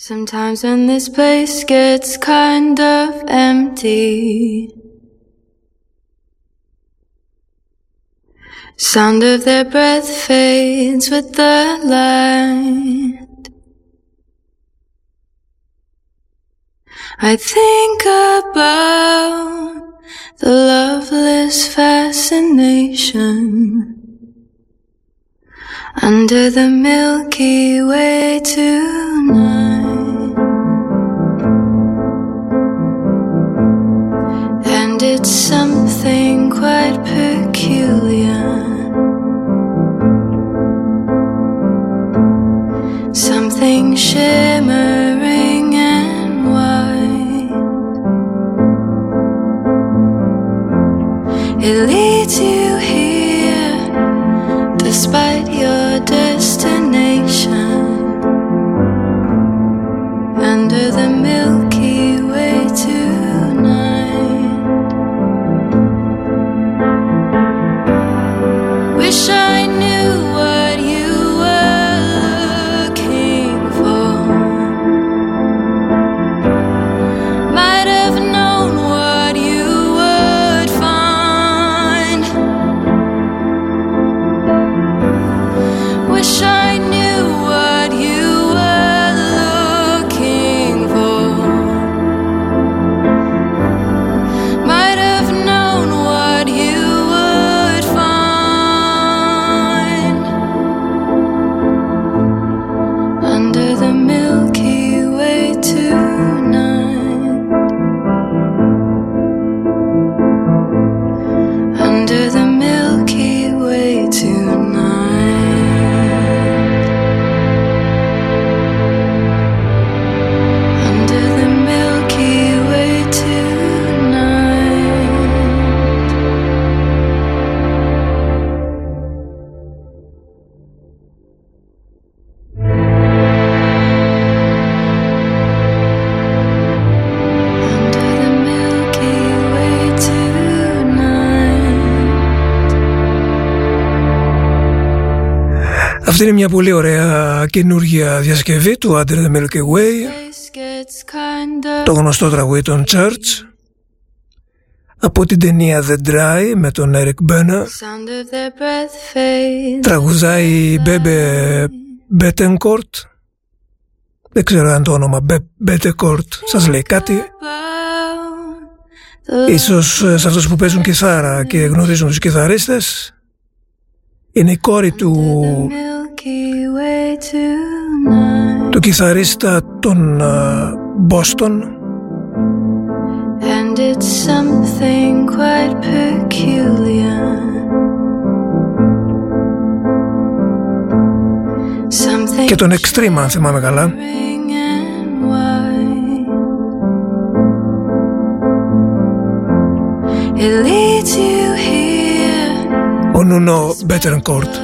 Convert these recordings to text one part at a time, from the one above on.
Sometimes when this place gets kind of empty, sound of their breath fades with the light. I think about the loveless fascination under the Milky Way tonight. Something quite peculiar. Μια πολύ ωραία καινούργια διασκευή του Under the Milky Way, Place gets kind of το γνωστό τραγούδι των Church, από την ταινία The Dry με τον Eric Bana. sound of their breath fades. Τραγουδάει η Μπέμπε Μπέτενκορτ. Δεν ξέρω αν το όνομα Μπε- Μπέτενκορτ σας λέει κάτι. About the Ίσως ε, σε αυτούς που παίζουν κιθάρα και γνωρίζουν τους κιθαρίστες είναι η κόρη του, Milky Way tonight. του κιθαρίστα των ε, Boston And it's something quite peculiar. Something και των Extreme αν θυμάμαι καλά. shimmering and white. It leads you here, Ο Νούνο Μπέτενκορτ.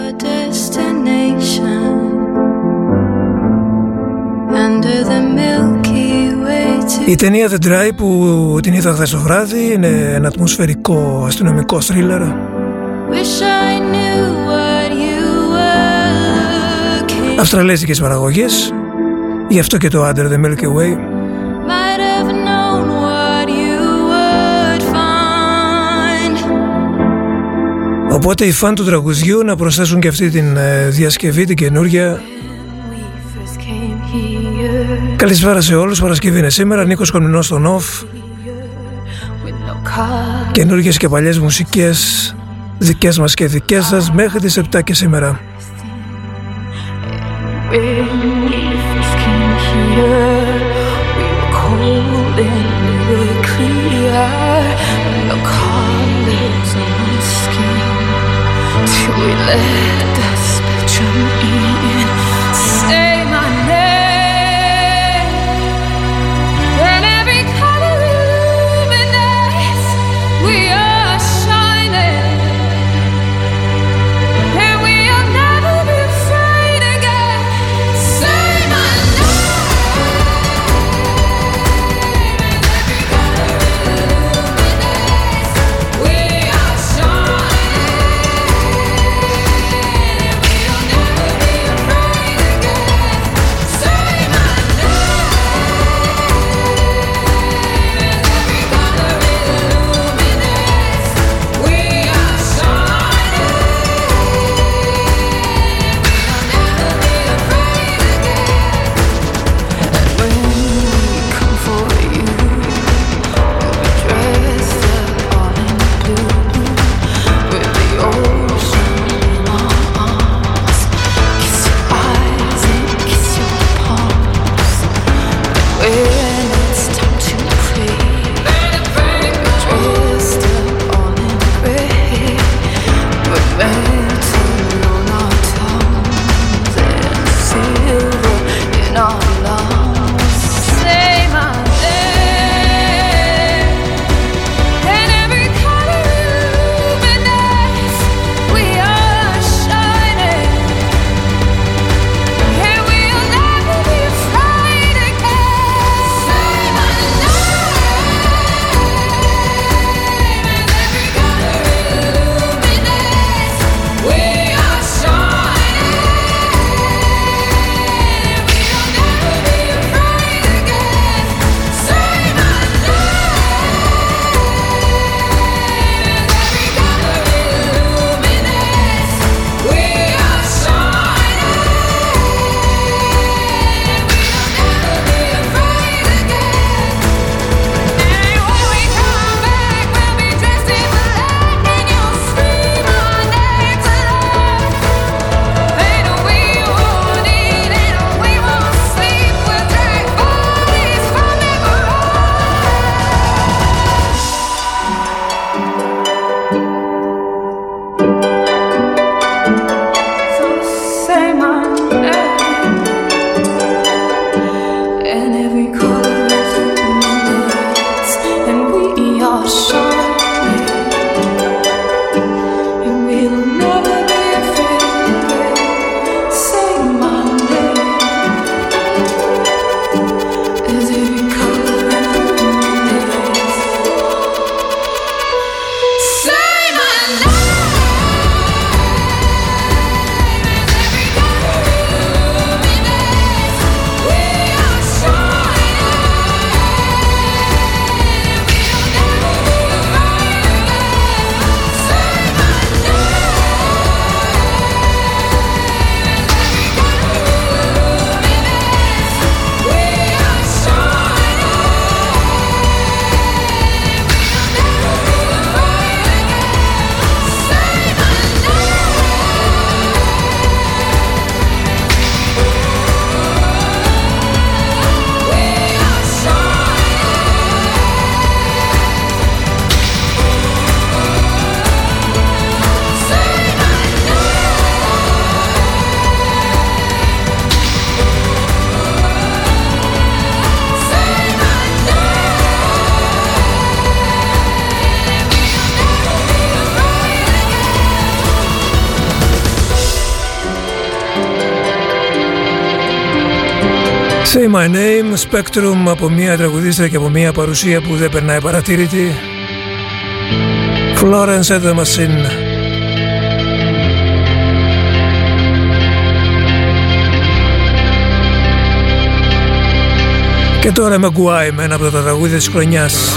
Η ταινία The Dry που την είδα χθες το βράδυ είναι ένα ατμοσφαιρικό αστυνομικό θρίλερ. Wish I knew what you were looking αυστραλέζικες παραγωγές. Γι' αυτό και το Under the Milky Way. Might have known what you would find. οπότε οι φαν του τραγουδιού να προσθέσουν και αυτή την ε, διασκευή την καινούργια Καλησπέρα σε όλους, Παρασκευή είναι σήμερα, Νίκος Κομνηνός στον OFF with no car. Καινούργιες και παλιές μουσικές δικές μας και δικές σας μέχρι τις 7 και σήμερα When we first came here, we were cold and we were clear. No colors on our skin till we let the spectrum Say My Name, Spectrum από μια τραγουδίστρια και από μια παρουσία που δεν περνάει παρατήρητη. Florence and the Machine. Και τώρα με Γκουάι με ένα από τα τραγούδια της χρονιάς.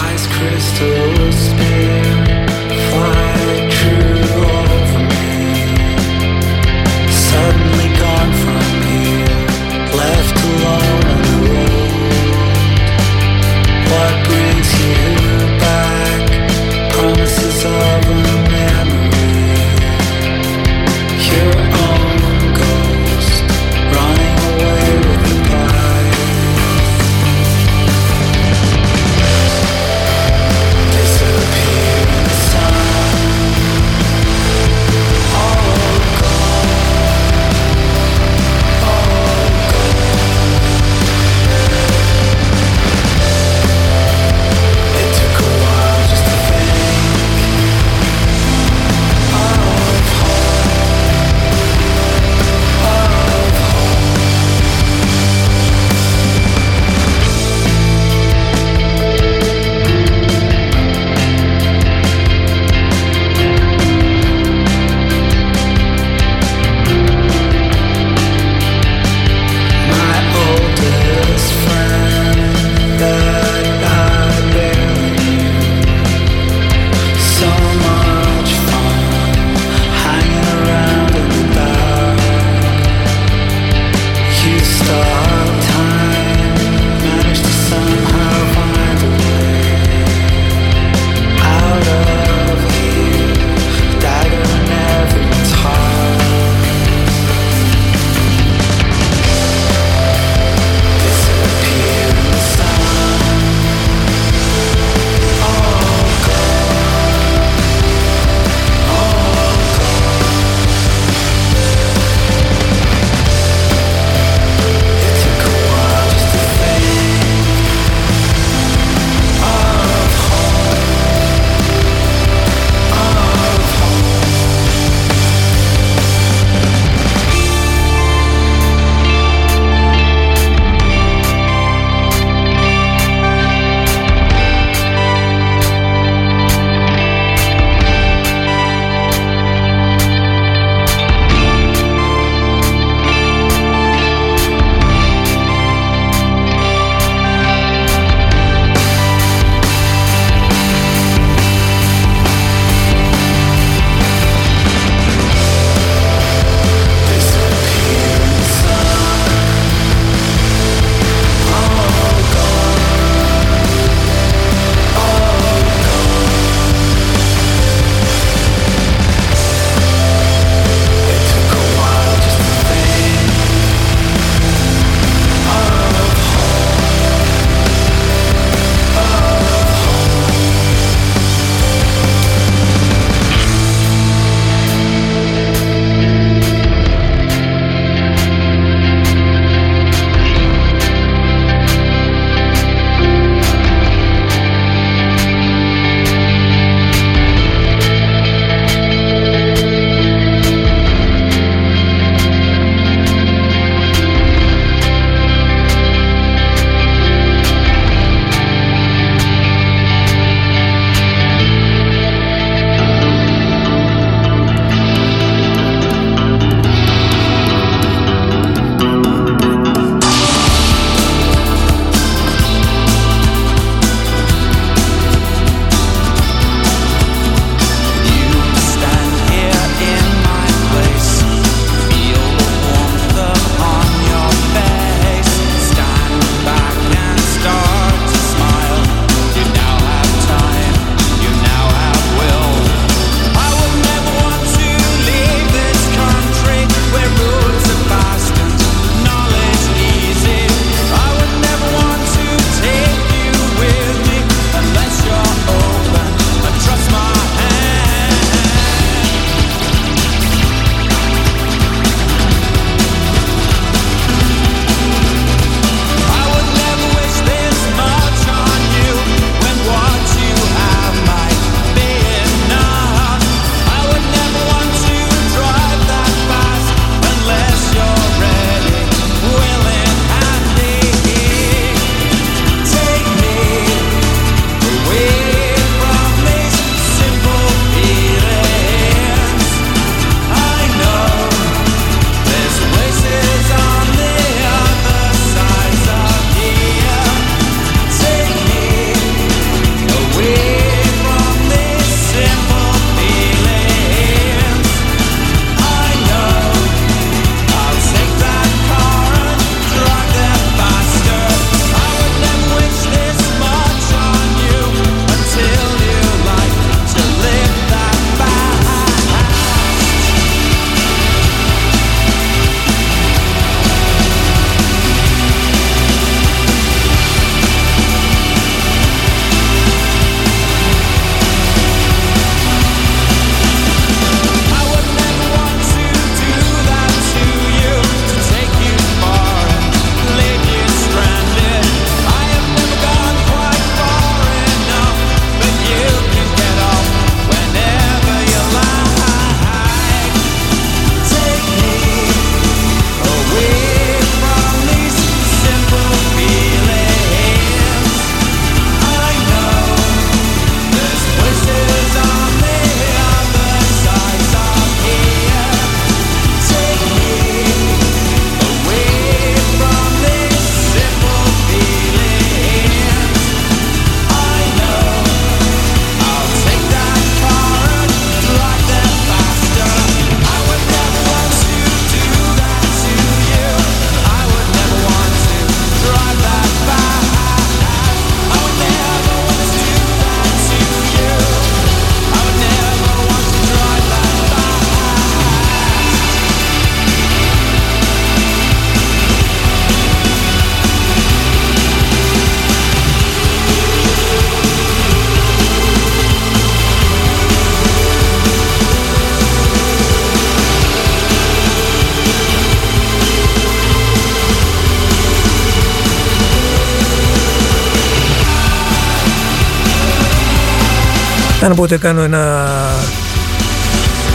Αν πότε κάνω ένα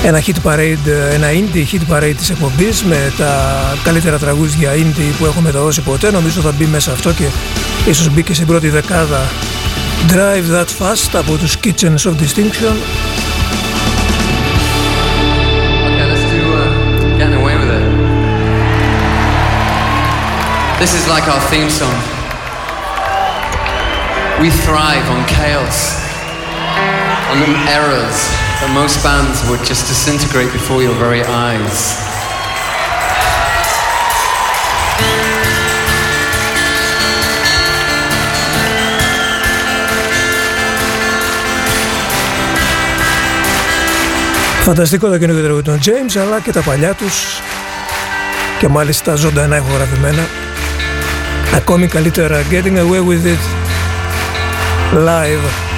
ένα hit parade, ένα indie hit parade της εκπομπής με τα καλύτερα τραγούδια indie που έχω μεταδώσει ποτέ νομίζω θα μπει μέσα αυτό και ίσως μπει και στην πρώτη δεκάδα Drive That Fast από τους Kitchens of Distinction Okay, let's do uh, Getting Away With It. This is like our theme song. We thrive on chaos, on the errors that most bands would just disintegrate before your very eyes. Φανταστικό το καινούργιο τραγούδι των James αλλά και τα παλιά τους. Και μάλιστα ζωντανά ηχογραφημένα ακόμη καλύτερα Getting Away With It live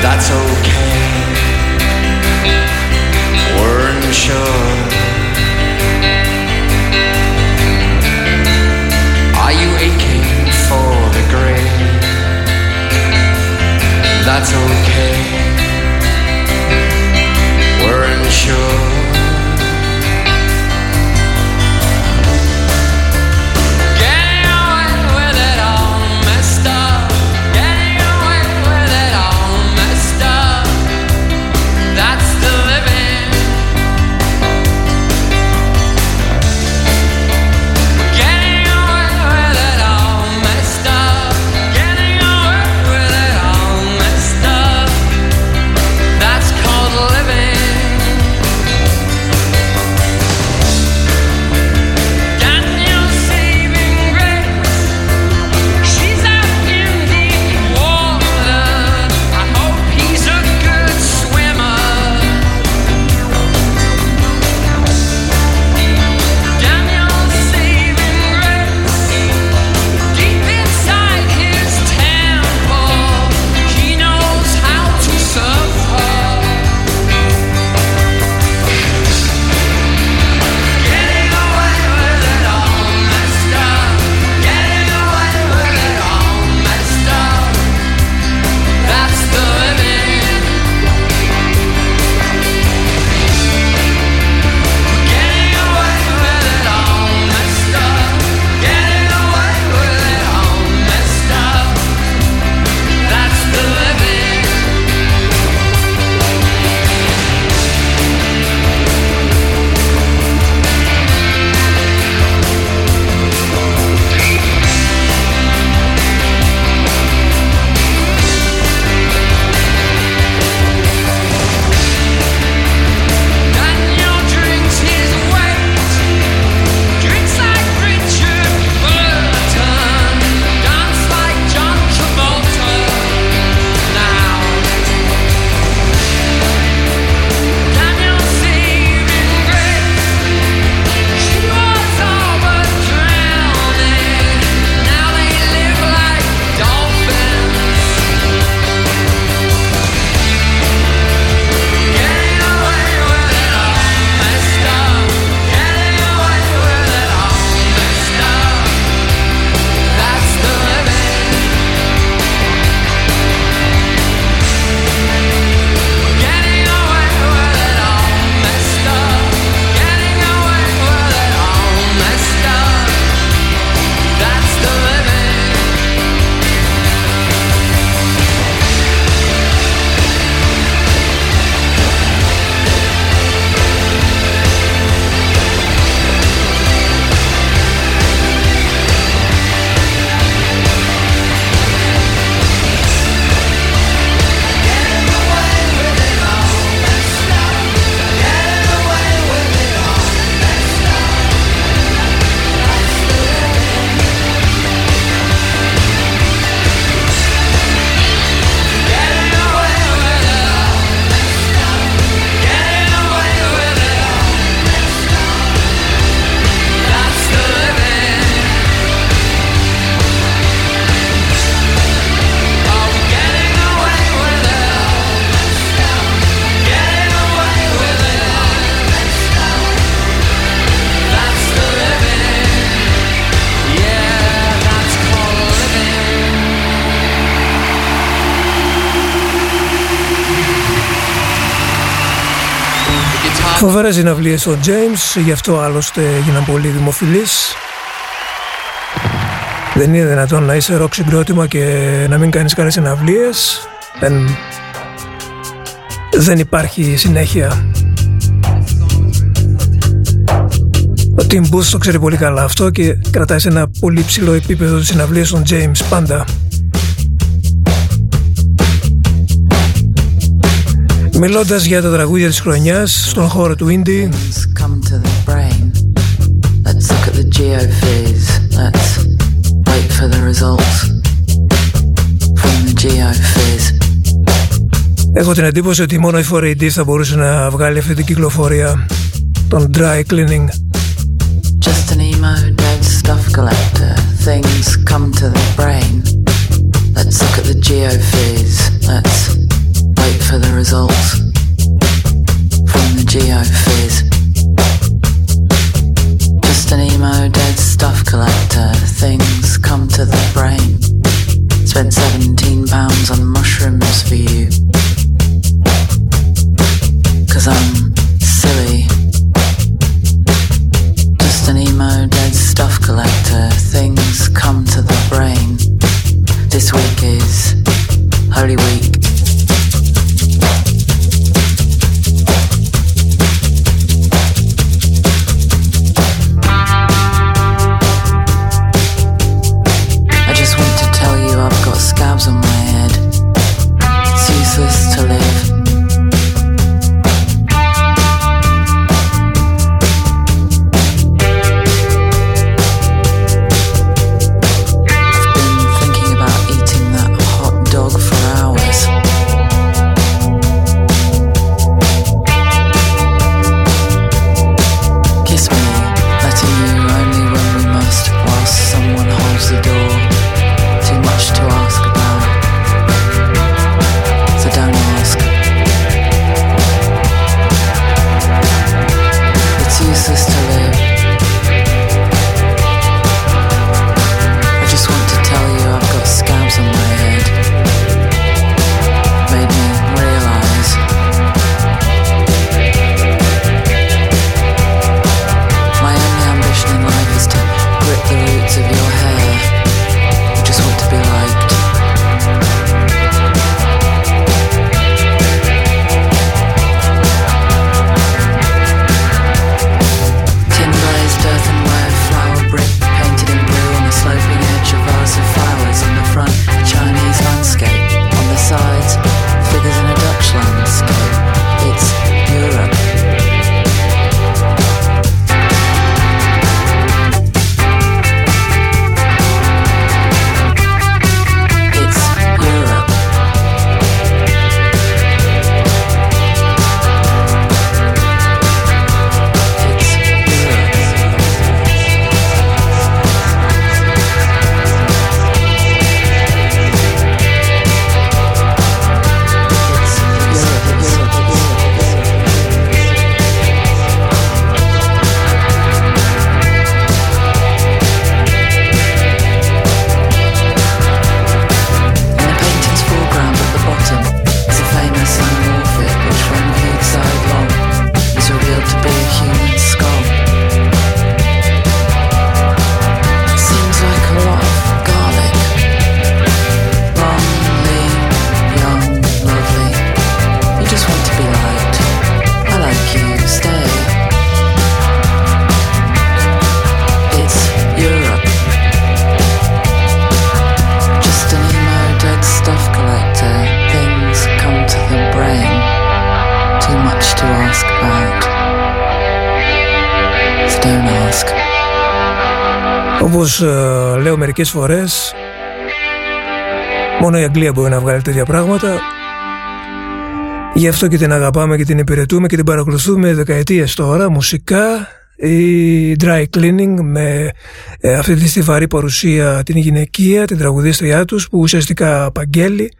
That's okay. Weren't sure. Are you aching for the grave? That's okay. Weren't sure. Φοβερές συναυλίες ο James, γι' αυτό άλλωστε έγιναν πολύ δημοφιλείς. Δεν είναι δυνατόν να είσαι ροκ συγκρότημα και να μην κάνεις καλές συναυλίες. Δεν, δεν υπάρχει συνέχεια. Ο Tim Booth το ξέρει πολύ καλά αυτό και κρατάει σε ένα πολύ ψηλό επίπεδο της συναυλίας των James πάντα. Μιλώντας για τα τραγούδια της χρονιάς στον χώρο του ίντερνετ, έχω την εντύπωση ότι μόνο η φορέντη θα μπορούσε να βγάλει αυτή την κυκλοφορία. Των dry cleaning. JUST EMO, for the results from the geophys. Just an emo dead stuff collector. Things come to the brain. Spent 17 μερικές φορές Μόνο η Αγγλία μπορεί να βγάλει τέτοια πράγματα Γι' αυτό και την αγαπάμε και την υπηρετούμε και την παρακολουθούμε δεκαετίες τώρα μουσικά η dry cleaning με ε, αυτή τη στιβαρή παρουσία την γυναικεία, την τραγουδίστριά τους που ουσιαστικά απαγγέλει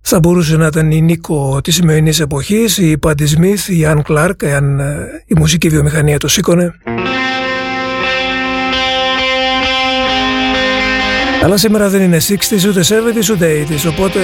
θα μπορούσε να ήταν η Νίκο της σημερινής εποχής, η Πάντι Σμιθ, η Αν Κλάρκ, εάν ε, η μουσική βιομηχανία το σήκωνε. Αλλά σήμερα δεν είναι 60s, ούτε 70s, ούτε 80s, οπότε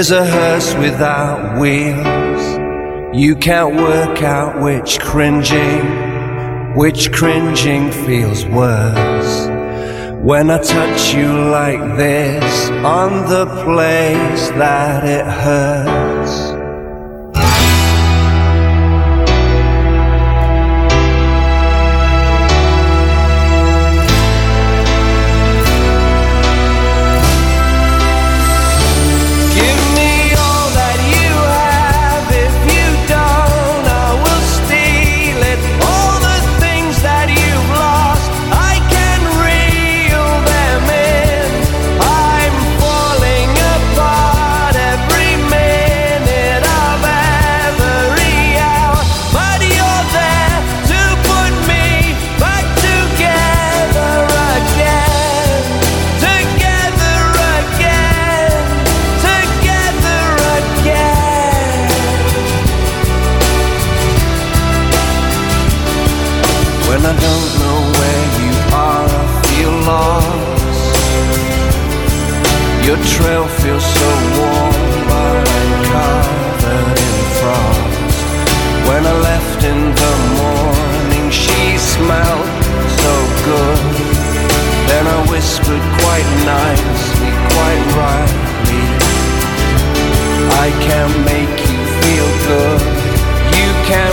There's a hearse without wheels. You can't work out which cringing, which cringing feels worse. When I touch you like this on the place that it hurts. smelled so good. Then I whispered quite nicely, quite rightly, I can make you feel good. You can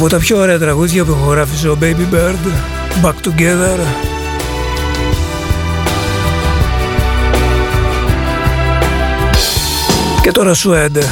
από τα πιο ωραία τραγούδια που ηχογράφησε ο Baby Bird, Back Together. Και τώρα σου έντε.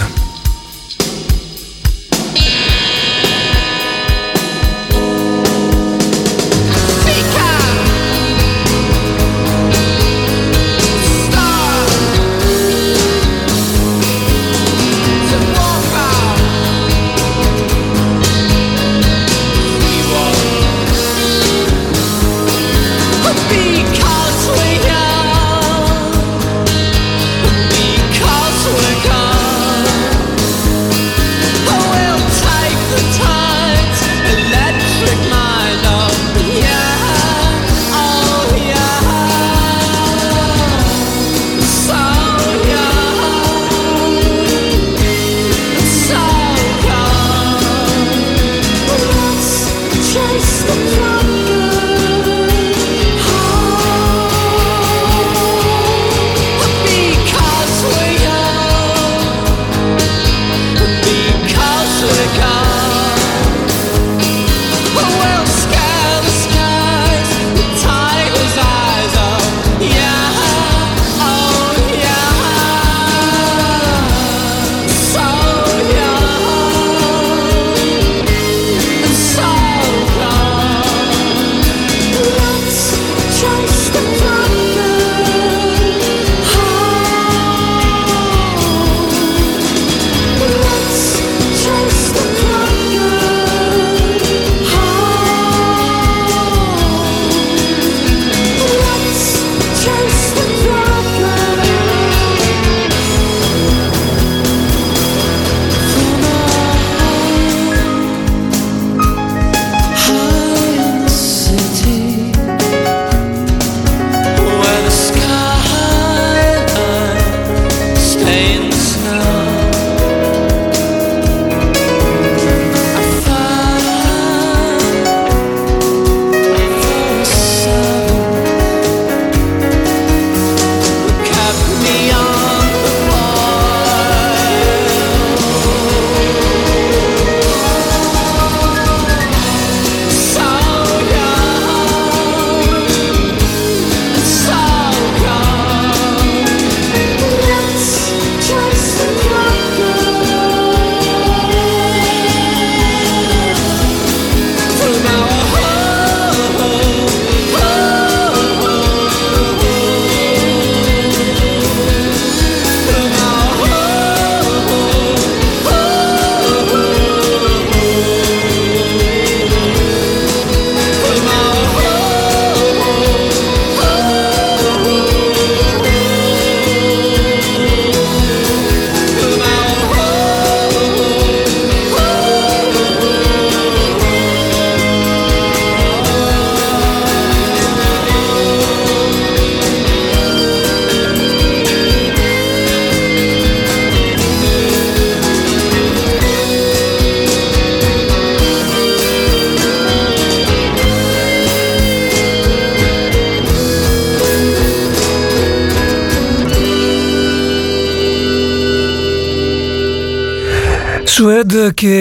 και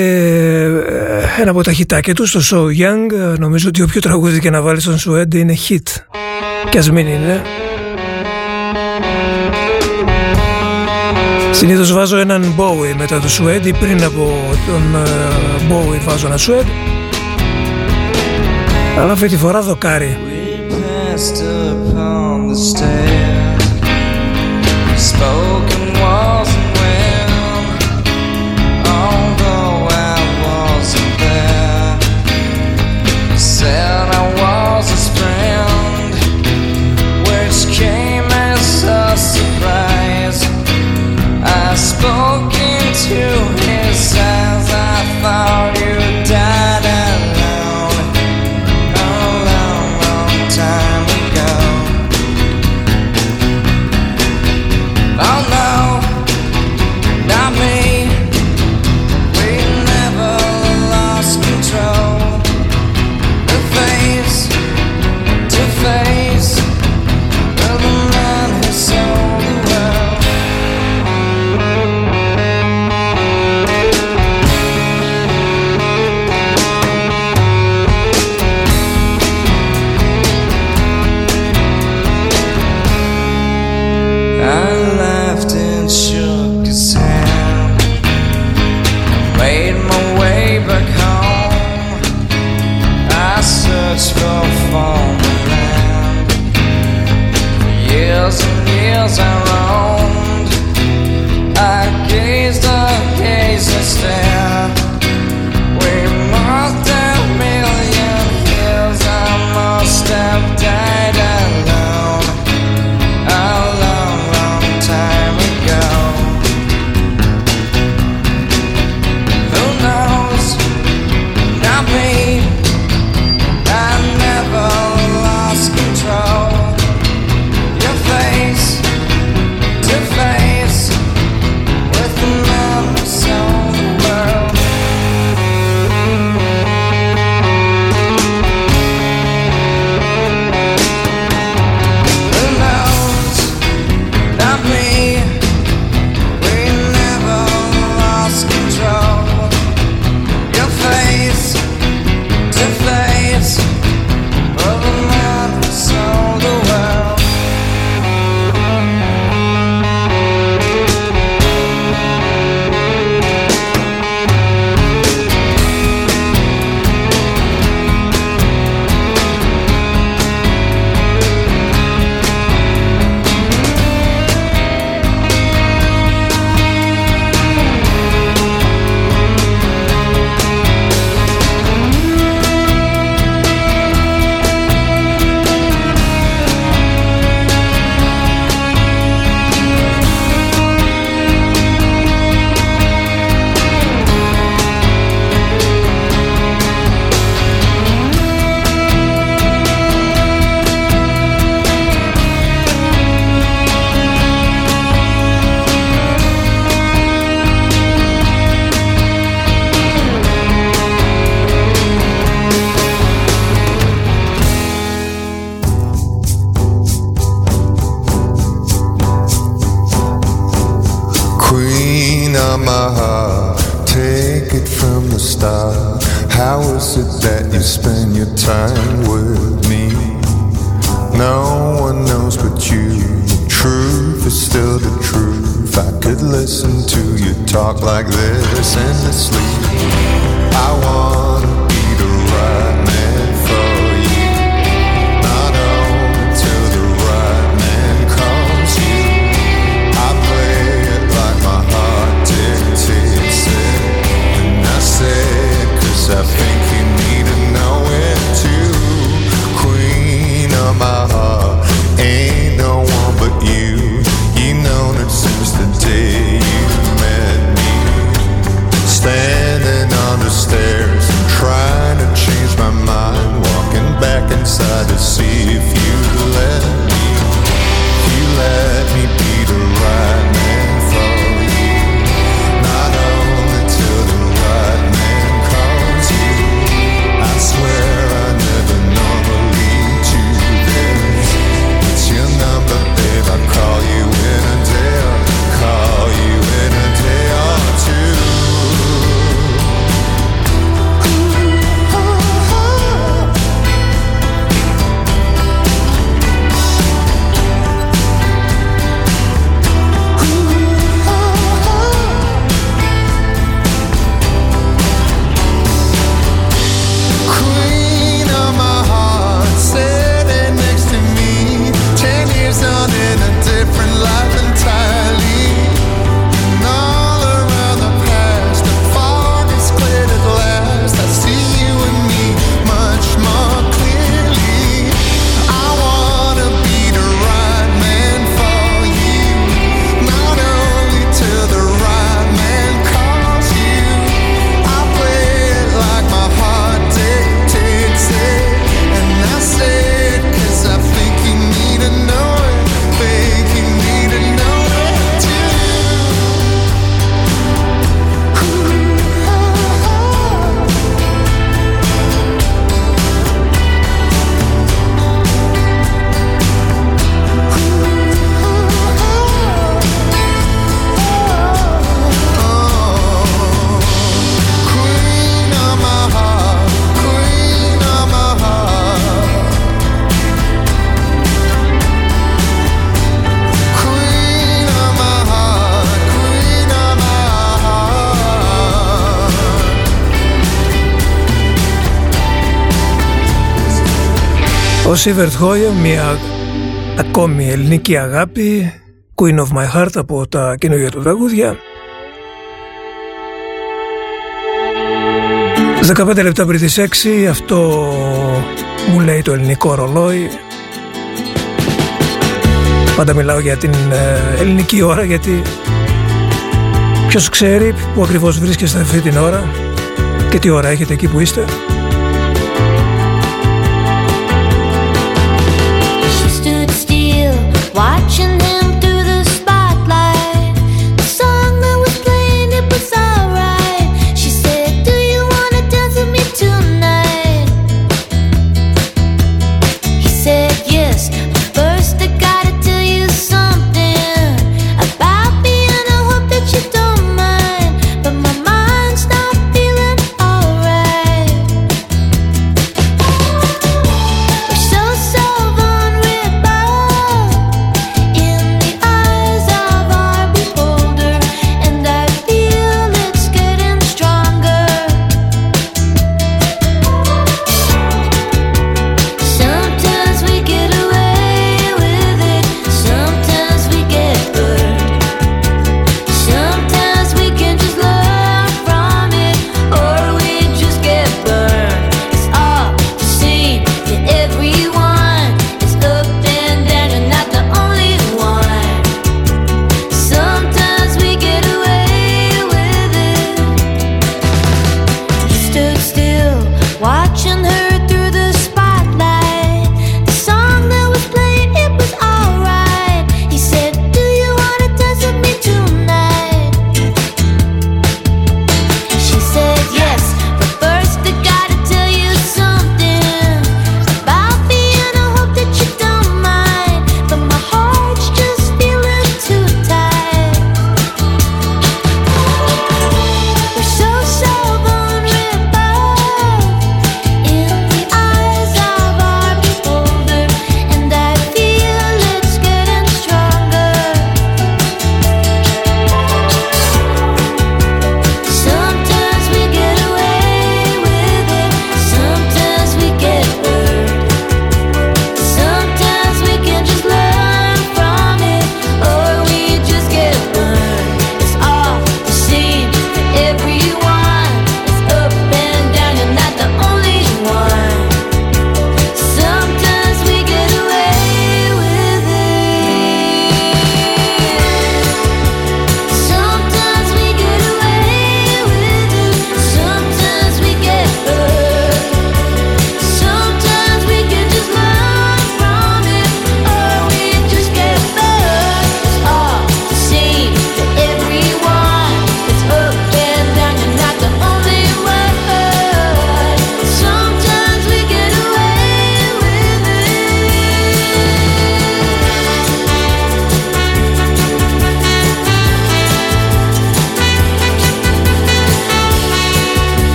ε, ένα από τα χιτάκια τους στο So Young ε, νομίζω ότι όποιο τραγούδι και να βάλεις στον Σουέντ είναι hit. Και ας μην είναι. Συνήθως βάζω έναν Bowie μετά το Σουέντ ή πριν από τον ε, Bowie βάζω ένα Σουέντ αλλά αυτή τη φορά δοκάρι. We gospel. Σίβερτ Χόιε, μια ακόμη ελληνική αγάπη, Queen of My Heart από τα καινούργια του τραγούδια. 15 λεπτά πριν τις 6, αυτό μου λέει το ελληνικό ρολόι. Πάντα μιλάω για την ε, ελληνική ώρα γιατί ποιος ξέρει που ακριβώς βρίσκεστε αυτή την ώρα και τι ώρα έχετε εκεί που είστε.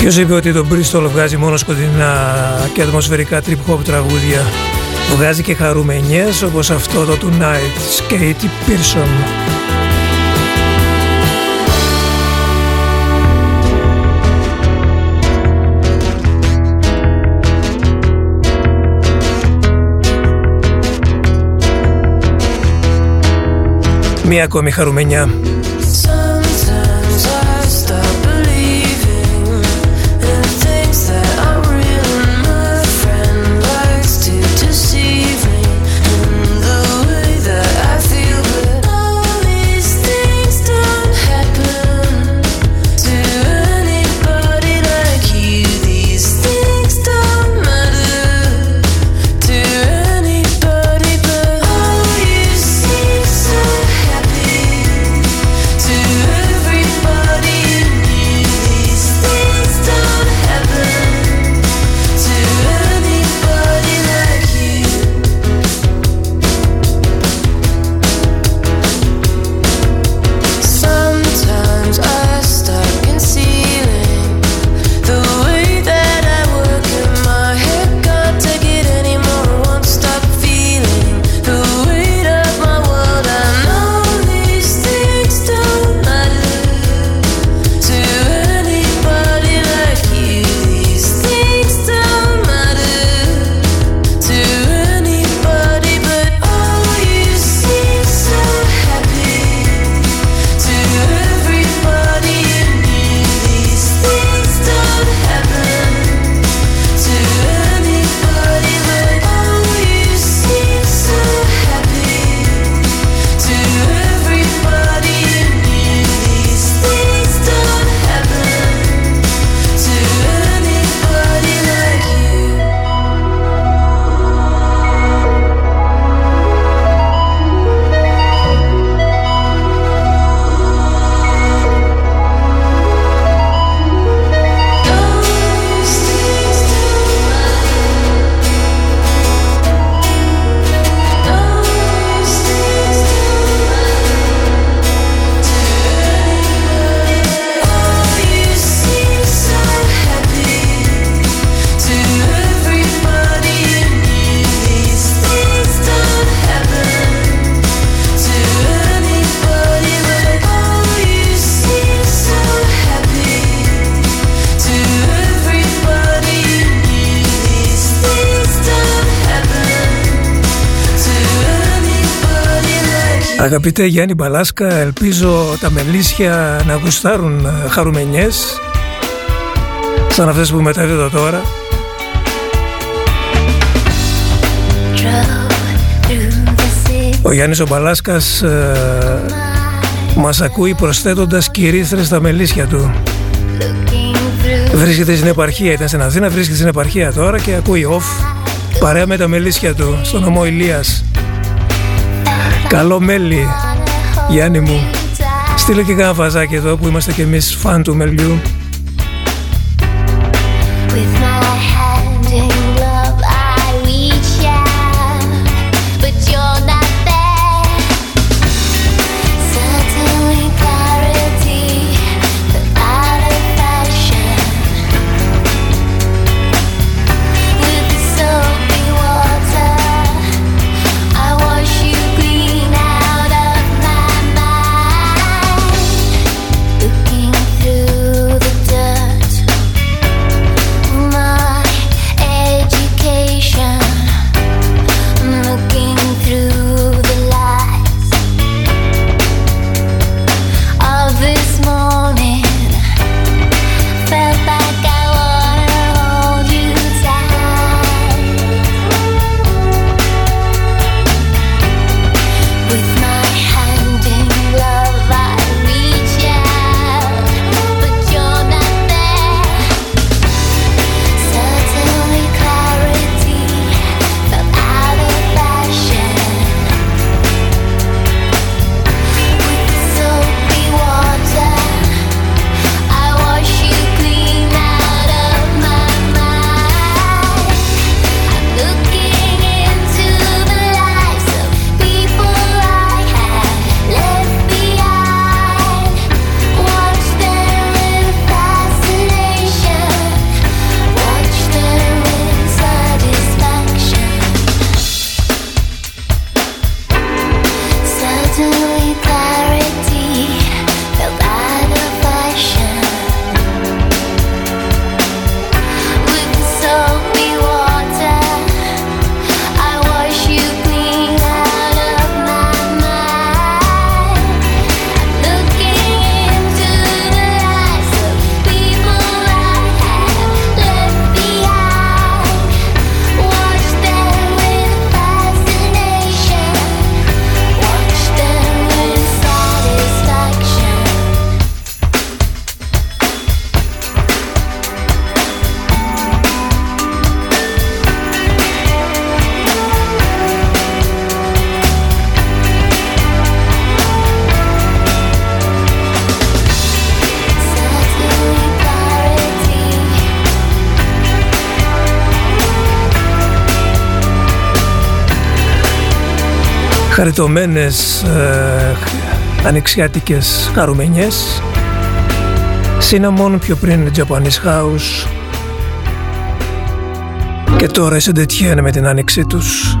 Ποιος είπε ότι το Bristol βγάζει μόνο σκοτεινά και ατμοσφαιρικά trip hop τραγούδια; Βγάζει και χαρουμενιές όπως αυτό το Tonight, Katy Pearson. Μία ακόμη χαρουμενιά. Αγαπητέ Γιάννη Μπαλάσκα, ελπίζω τα μελίσια να γουστάρουν ε, χαρουμενιές σαν αυτές που μεταδίδω τώρα. Ο Γιάννης ο Μπαλάσκας ε, μας ακούει προσθέτοντας κυρίστρες στα μελίσια του. Βρίσκεται στην επαρχία, ήταν στην Αθήνα, βρίσκεται στην επαρχία τώρα και ακούει off παρέα με τα μελίσια του στον νομό Ηλίας. Καλό μέλι, Γιάννη μου. Στείλε και κάνα βαζάκι εδώ που είμαστε κι εμείς φαν του μελιού. Χαριτωμένες ε, ανοιξιάτικες χαρουμενιές Cinnamon πιο πριν Japanese House. Και τώρα η Σεντετιέν με την άνοιξή τους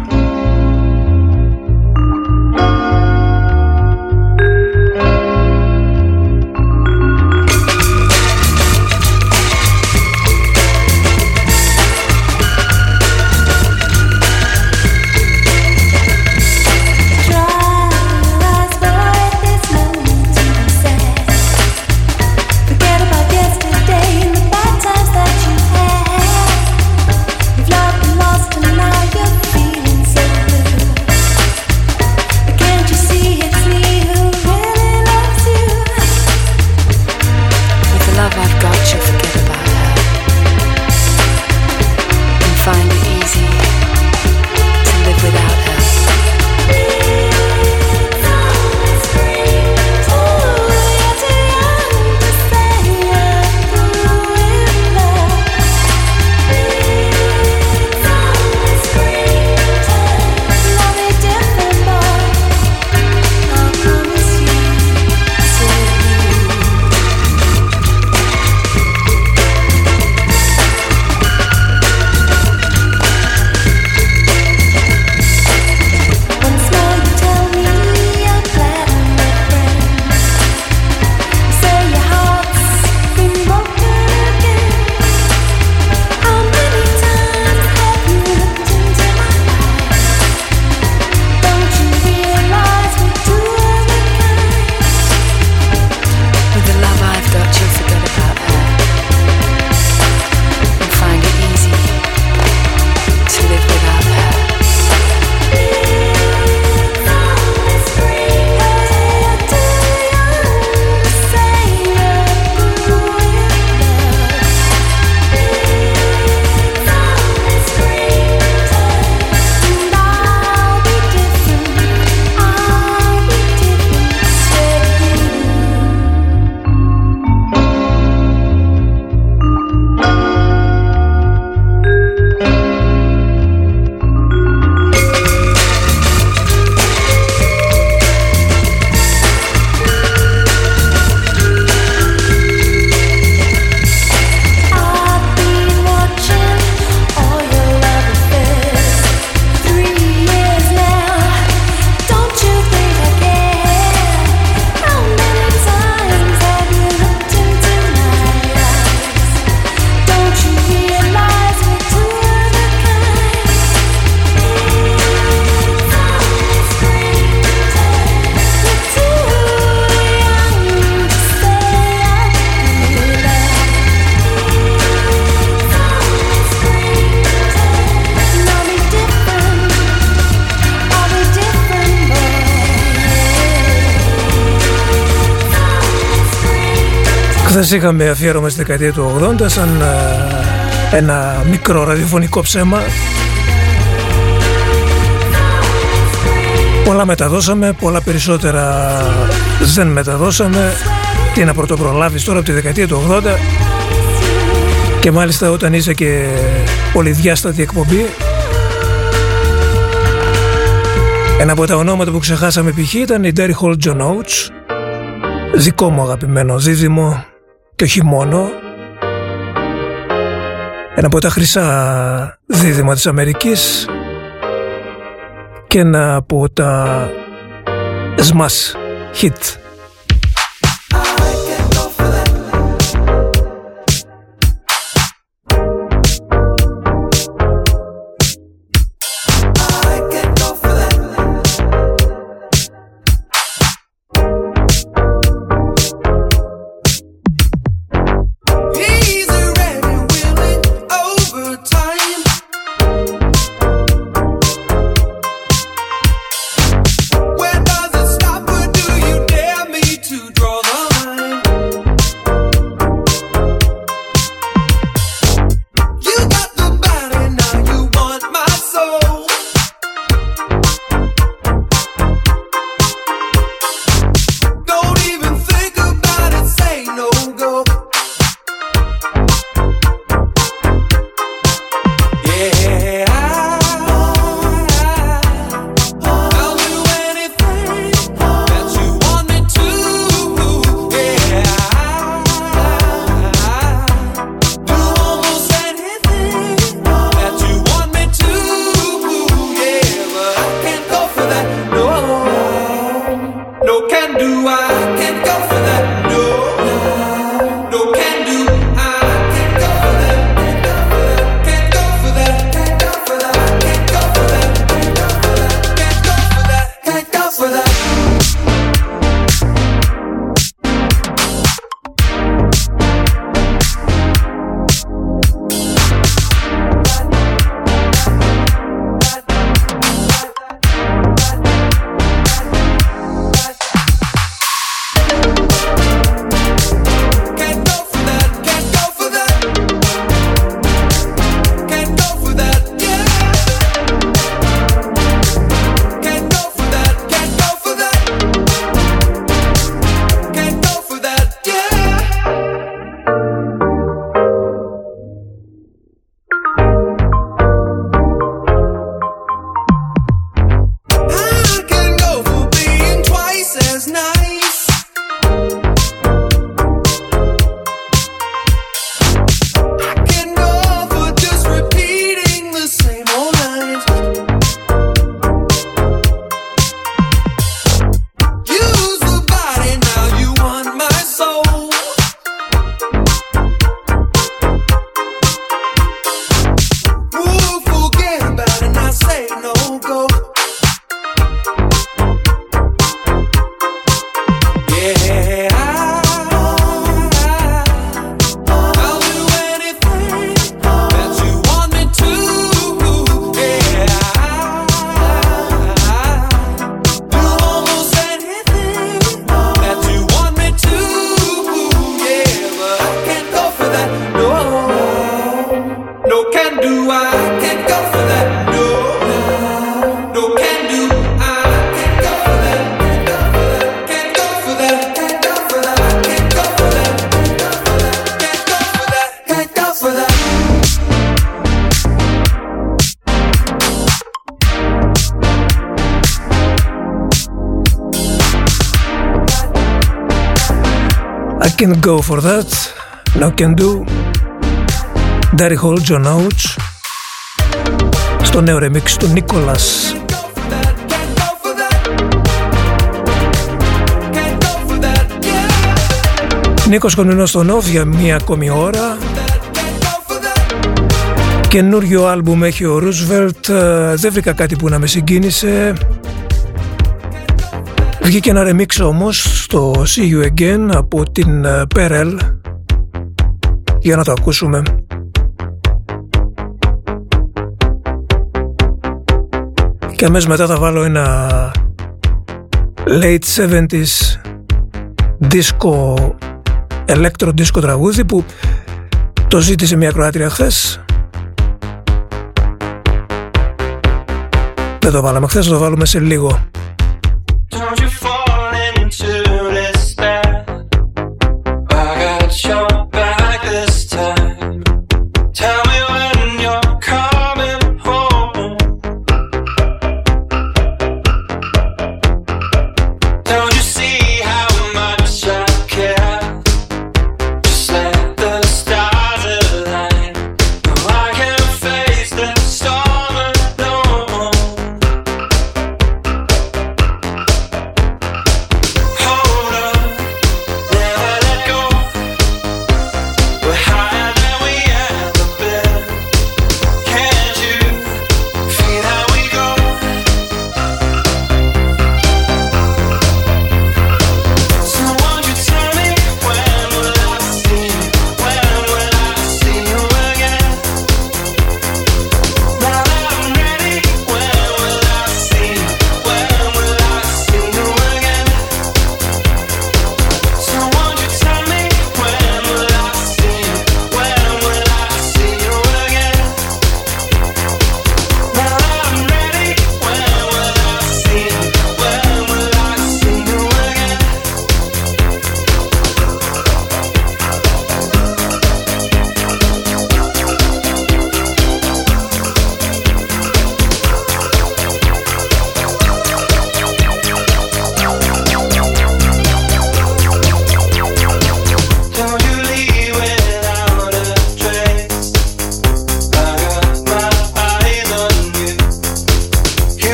Χθε είχαμε αφιέρωμα στη δεκαετία του 80 σαν ε, ένα μικρό ραδιοφωνικό ψέμα. Πολλά μεταδώσαμε, πολλά περισσότερα δεν μεταδώσαμε. Τι να πρωτοπρολάβεις τώρα από τη δεκαετία του 80 και μάλιστα όταν είσαι και πολυδιάστατη εκπομπή ένα από τα ονόματα που ξεχάσαμε π.χ. ήταν η Derry Hall John Oates δικό μου αγαπημένο δίδυμο και όχι μόνο. Ένα από τα χρυσά δίδυμα της Αμερικής και ένα από τα smash hit go for that. No can do. Darry Hall, John Oates. Στο νέο remix του Νίκολας. Νίκος Κονινός στον Όφ για μία ακόμη ώρα. Καινούριο άλμπουμ έχει ο Roosevelt. Δεν βρήκα κάτι που να με συγκίνησε. Βγήκε ένα remix όμως στο See You Again από την Perel για να το ακούσουμε. Και αμέσως μετά θα βάλω ένα late 70s disco electro disco τραγούδι που το ζήτησε μια Κροάτρια χθες. Δεν το βάλαμε χθες, θα το βάλουμε σε λίγο.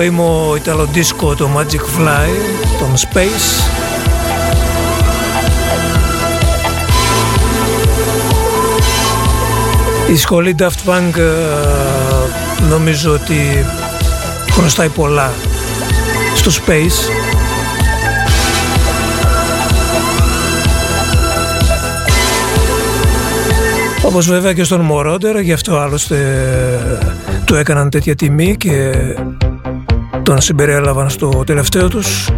Πρώιμο Ιταλοντίσκο το Magic Fly, τον Space. Η σχολή Daft Punk ε, νομίζω ότι χρωστάει πολλά στο Space. Όπως βέβαια και στον Μορόντερ, γι' αυτό άλλωστε του έκαναν τέτοια τιμή και τον συμπεριέλαβαν στο τελευταίο τους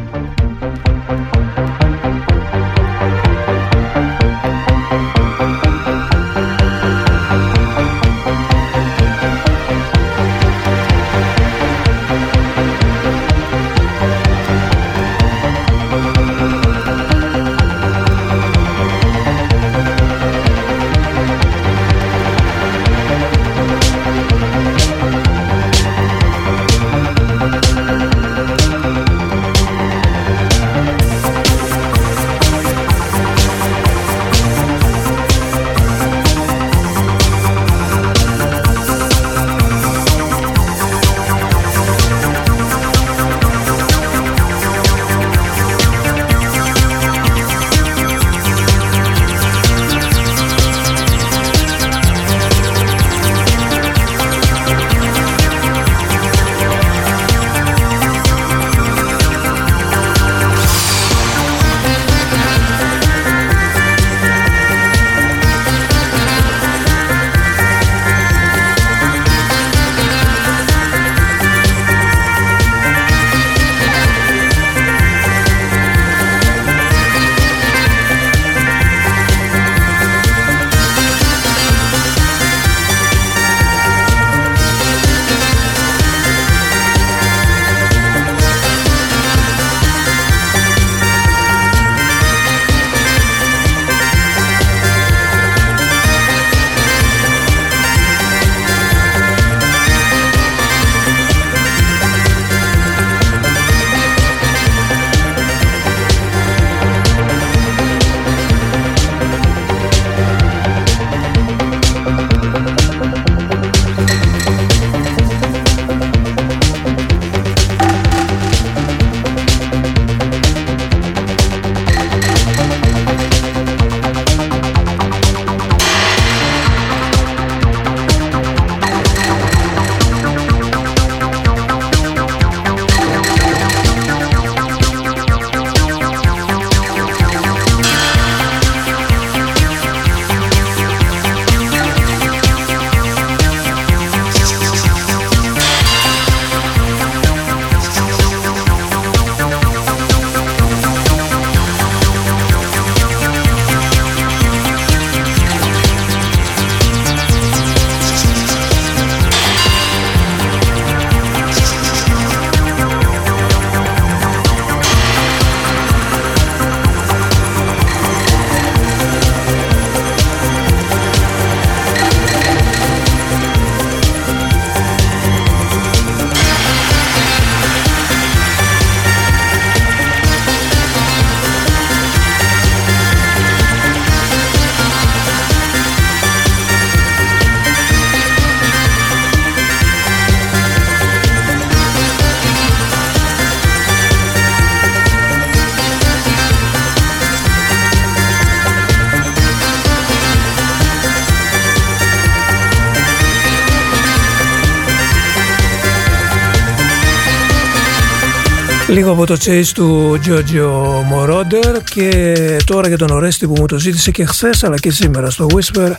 Λίγο από το chase του Giorgio Moroder και τώρα για τον Ορέστη που μου το ζήτησε και χθες αλλά και σήμερα στο Whisper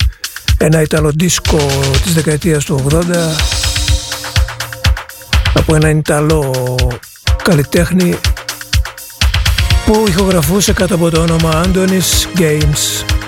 ένα Ιταλο δίσκο της δεκαετίας του 80 από ένα Ιταλό καλλιτέχνη που ηχογραφούσε κάτω από το όνομα Antonis Games.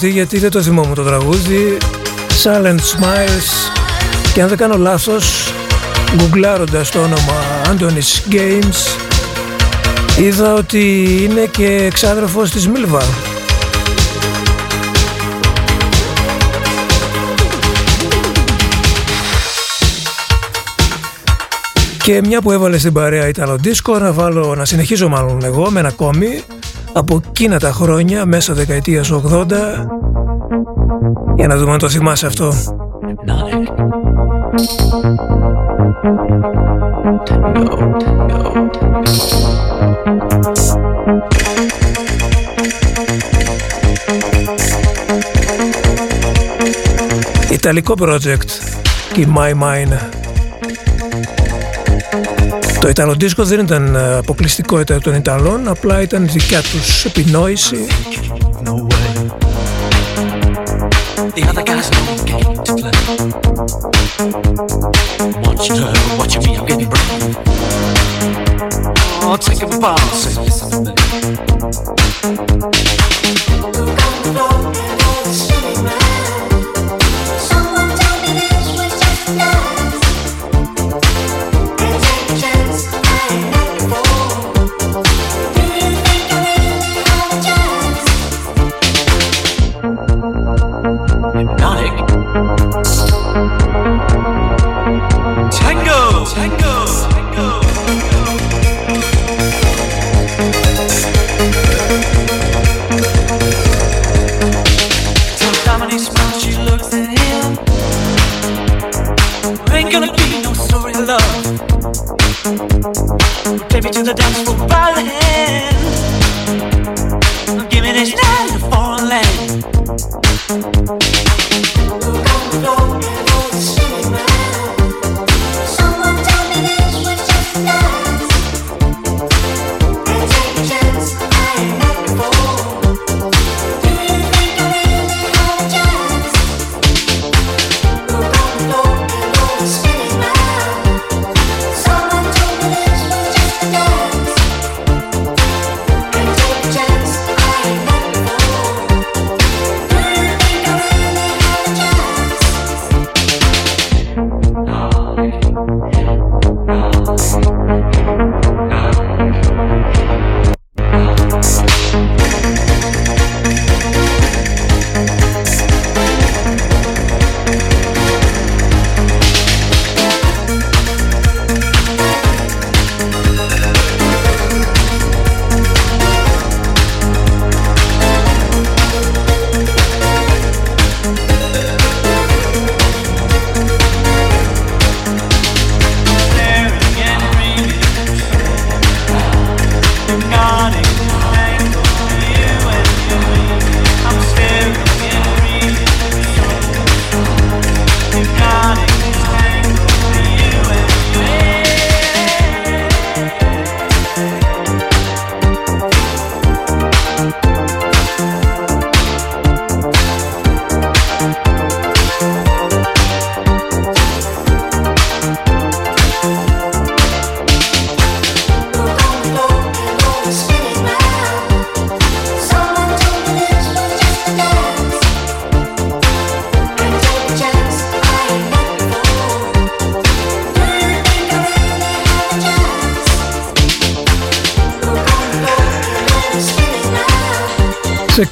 Μπράβο Ρέστη γιατί δεν το θυμόμουν το τραγούδι. Silent Smiles. Και αν δεν κάνω λάθος γκουγκλάροντας το όνομα Anthony's Games είδα ότι είναι και εξάδερφος της Μίλβα. Και μια που έβαλε στην παρέα Ιταλο Disco να, βάλω, να συνεχίζω μάλλον εγώ με ένα κόμι από εκείνα τα χρόνια μέσα δεκαετίας 80 για να δούμε αν το θυμάσαι αυτό. Ιταλικό project και My Mind το Ιταλικό δεν ήταν ε, αποκλειστικό των Ιταλών, απλά ήταν η δικιά τους επινόηση. the devil.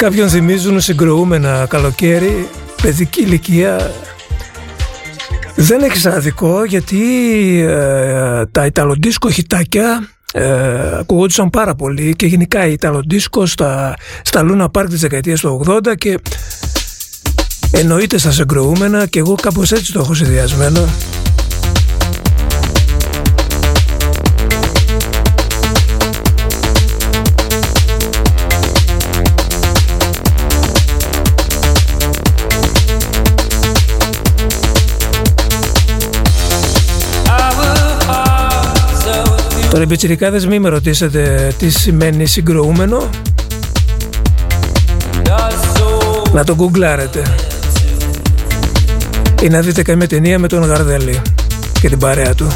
Κάποιον θυμίζουν συγκροούμενα καλοκαίρι, παιδική ηλικία. Δεν έχεις άδικο γιατί ε, τα Ιταλοντίσκο χιτάκια ε, ακουγόντουσαν πάρα πολύ και γενικά η Ιταλοντίσκο στα, στα Λούνα Πάρκ της δεκαετίας του 80 και εννοείται στα συγκροούμενα και εγώ κάπως έτσι το έχω συνδυασμένο. Τώρα οι πιτσιρικάδες μη με ρωτήσετε τι σημαίνει συγκροούμενο. Να το γκουγκλάρετε. Ή να δείτε καμία ταινία με τον Γαρδέλη και την παρέα του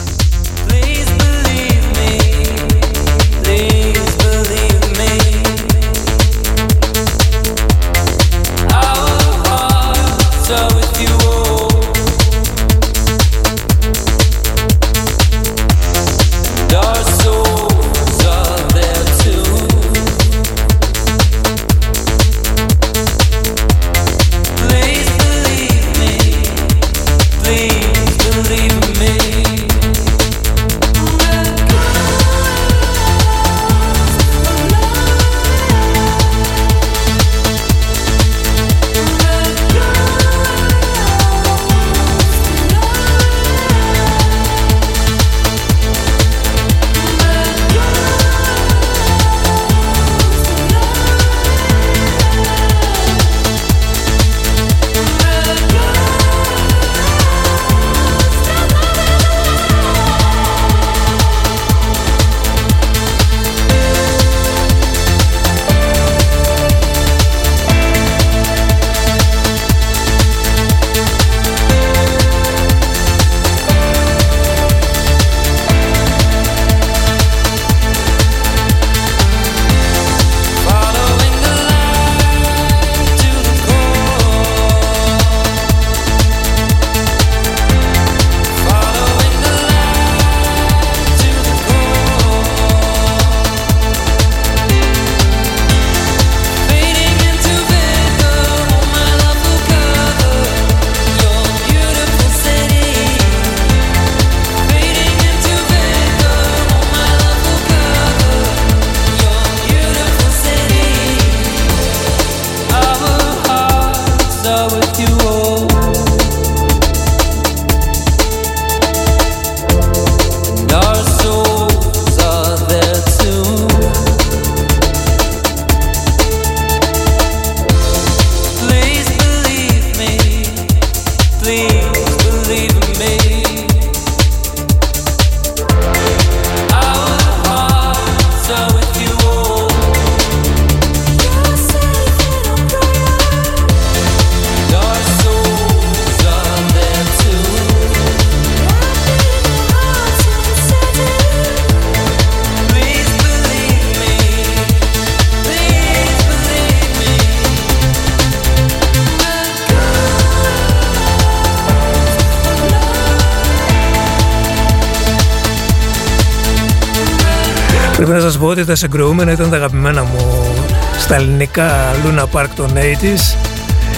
Πρέπει να σας πω ότι τα συγκροούμενα ήταν τα αγαπημένα μου στα ελληνικά Luna Park των 80's.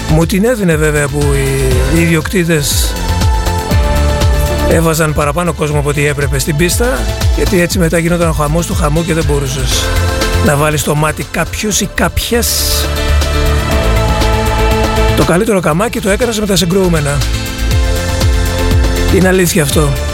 Μου την έδινε βέβαια που οι ιδιοκτήτες έβαζαν παραπάνω κόσμο από ό,τι έπρεπε στην πίστα γιατί έτσι μετά γινόταν ο χαμός του χαμού και δεν μπορούσες να βάλεις το μάτι κάποιους ή κάποιες. Το καλύτερο καμάκι το έκανας με τα συγκρούμενα είναι αλήθεια αυτό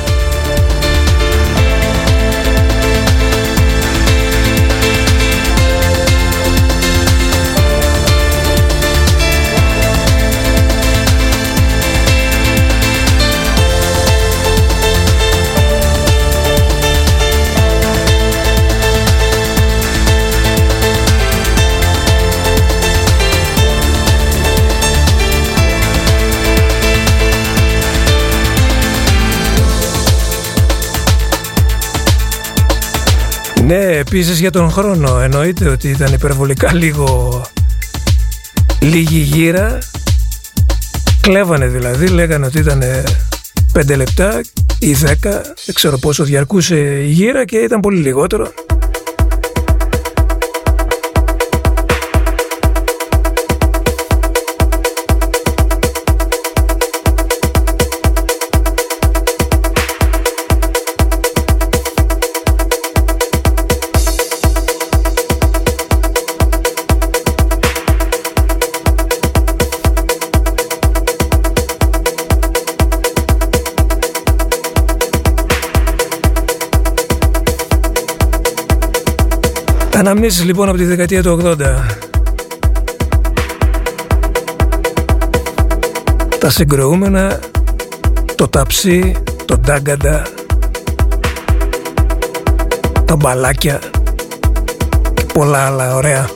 Ναι, επίσης για τον χρόνο. Εννοείται ότι ήταν υπερβολικά λίγο λίγη γύρα. Κλέβανε δηλαδή, λέγανε ότι ήταν 5 λεπτά ή 10 δεν ξέρω πόσο διαρκούσε η γύρα και ήταν πολύ λιγότερο Αναμνήσεις λοιπόν από τη δεκαετία του 80 Τα συγκροούμενα Το ταψί Το ντάγκαντα Τα μπαλάκια Και πολλά άλλα ωραία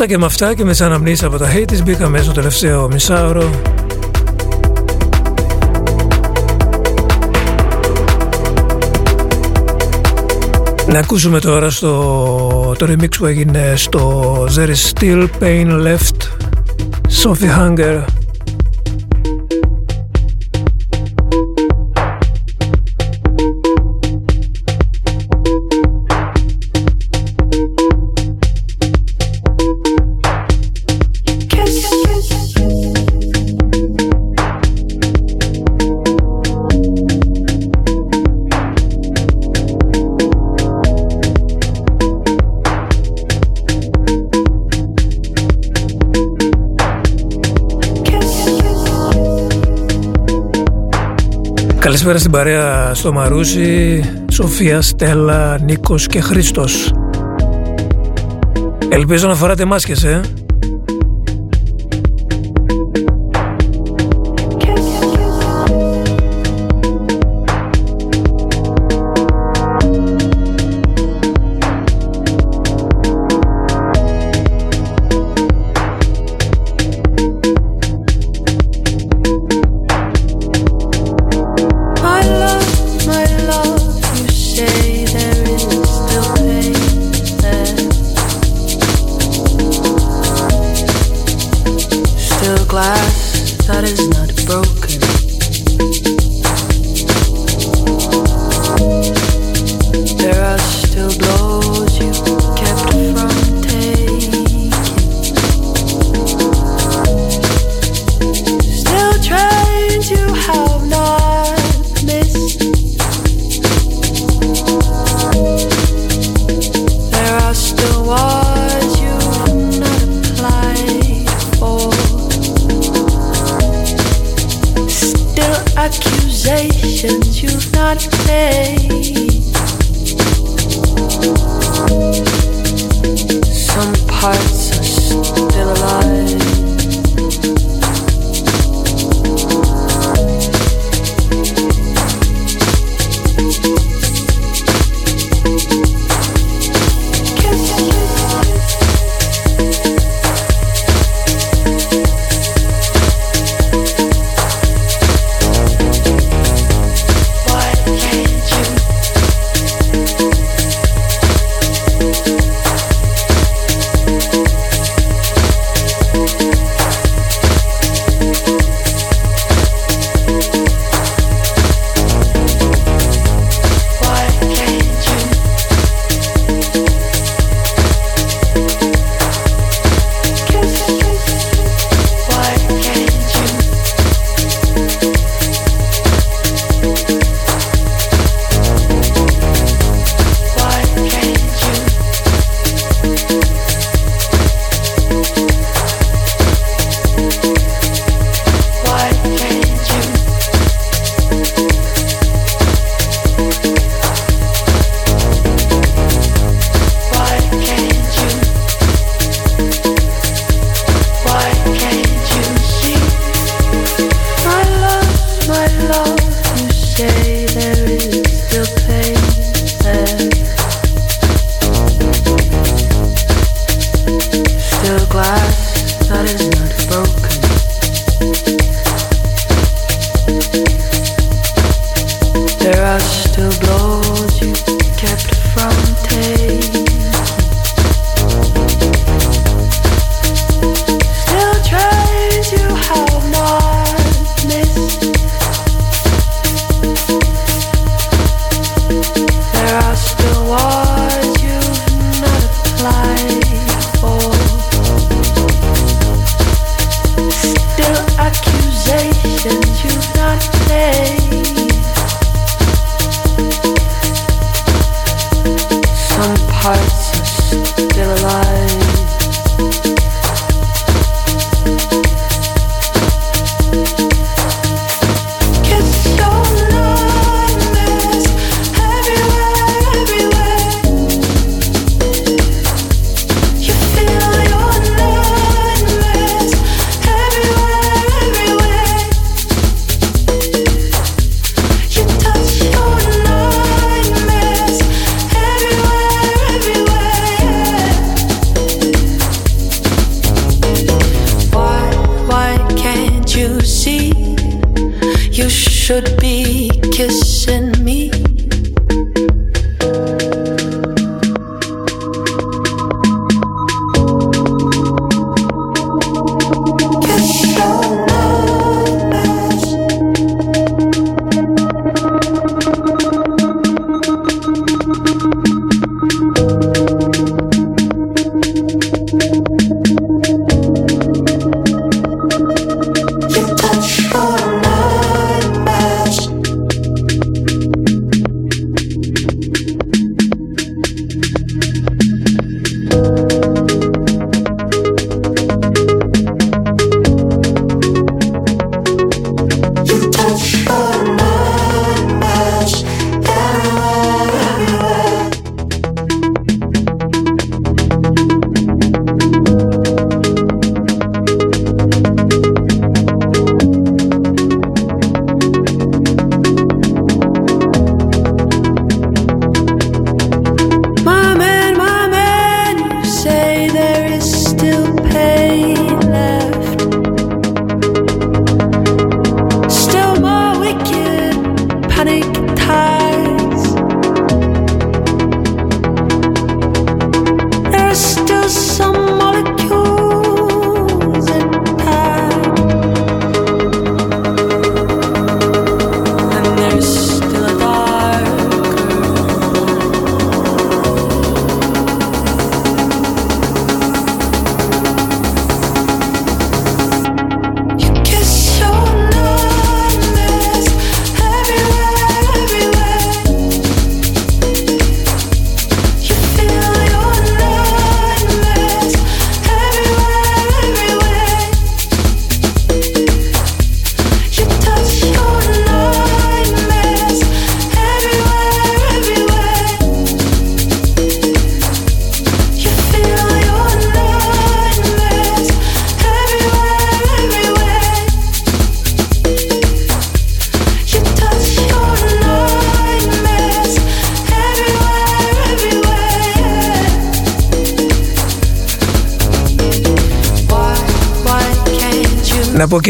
αυτά και με αυτά και με τις αναμνήσεις από τα Hades μπήκαμε στο τελευταίο μισάωρο. Να ακούσουμε τώρα στο, το remix που έγινε στο There is still pain left Sophie Hunger Καλησπέρα στην παρέα στο Μαρούσι, Σοφία, Στέλλα, Νίκος και Χρήστος. Ελπίζω να φοράτε μάσκες, ε. That is not broken.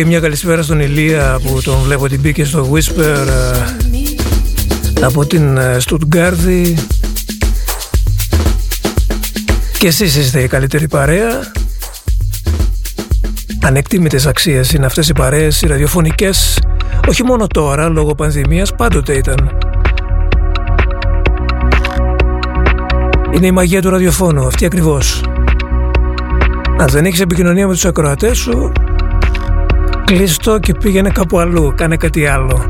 Και μια καλησπέρα στον Ηλία που τον βλέπω ότι μπήκε στο Whisper ε, me? από την ε, Στουτγκάρδη. Και εσείς είστε η καλύτερη παρέα. Ανεκτήμητες αξίες είναι αυτές οι παρέες οι ραδιοφωνικές. Όχι μόνο τώρα λόγω πανδημίας πάντοτε ήταν. Είναι η μαγεία του ραδιοφώνου αυτή ακριβώς. Αν δεν έχεις επικοινωνία με τους ακροατές σου κλείστο και πήγαινε κάπου αλλού κάνε κάτι άλλο